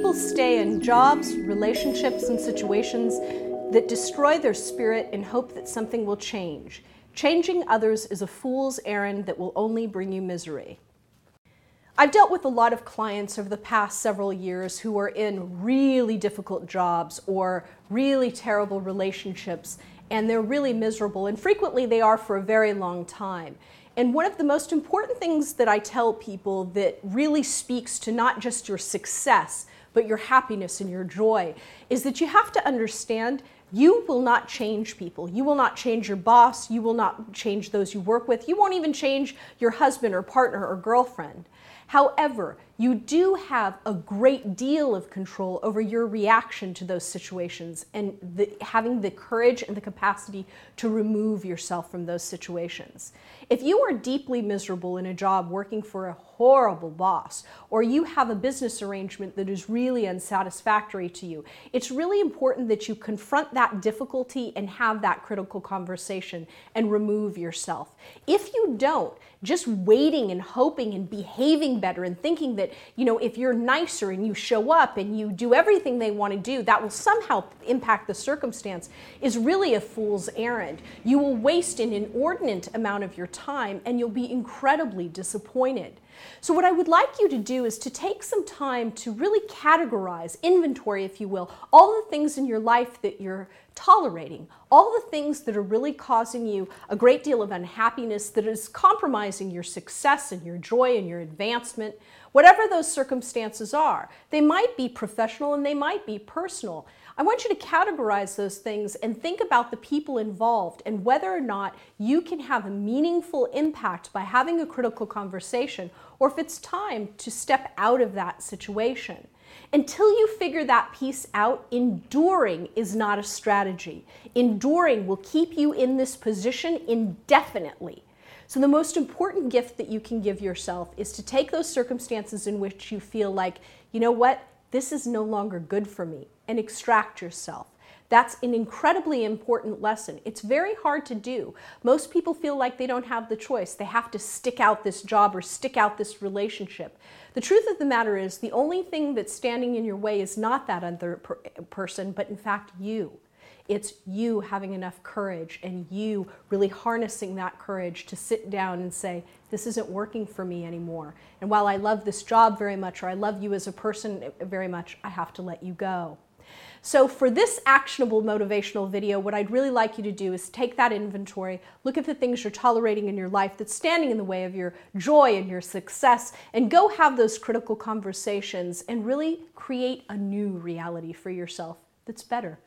People stay in jobs, relationships, and situations that destroy their spirit in hope that something will change. Changing others is a fool's errand that will only bring you misery. I've dealt with a lot of clients over the past several years who are in really difficult jobs or really terrible relationships, and they're really miserable, and frequently they are for a very long time. And one of the most important things that I tell people that really speaks to not just your success, but your happiness and your joy is that you have to understand you will not change people. You will not change your boss. You will not change those you work with. You won't even change your husband or partner or girlfriend. However, you do have a great deal of control over your reaction to those situations and the, having the courage and the capacity to remove yourself from those situations. If you are deeply miserable in a job working for a horrible boss, or you have a business arrangement that is really unsatisfactory to you, it's really important that you confront that difficulty and have that critical conversation and remove yourself. If you don't, just waiting and hoping and behaving better and thinking that, you know, if you're nicer and you show up and you do everything they want to do, that will somehow impact the circumstance is really a fool's errand. You will waste an inordinate amount of your time and you'll be incredibly disappointed. So, what I would like you to do is to take some time to really categorize, inventory, if you will, all the things in your life that you're tolerating, all the things that are really causing you a great deal of unhappiness, that is compromising your success and your joy and your advancement, whatever those circumstances are. They might be professional and they might be personal. I want you to categorize those things and think about the people involved and whether or not you can have a meaningful impact by having a critical conversation or if it's time to step out of that situation. Until you figure that piece out, enduring is not a strategy. Enduring will keep you in this position indefinitely. So, the most important gift that you can give yourself is to take those circumstances in which you feel like, you know what, this is no longer good for me, and extract yourself. That's an incredibly important lesson. It's very hard to do. Most people feel like they don't have the choice. They have to stick out this job or stick out this relationship. The truth of the matter is, the only thing that's standing in your way is not that other per- person, but in fact, you. It's you having enough courage and you really harnessing that courage to sit down and say, This isn't working for me anymore. And while I love this job very much, or I love you as a person very much, I have to let you go. So for this actionable motivational video, what I'd really like you to do is take that inventory, look at the things you're tolerating in your life that's standing in the way of your joy and your success, and go have those critical conversations and really create a new reality for yourself that's better.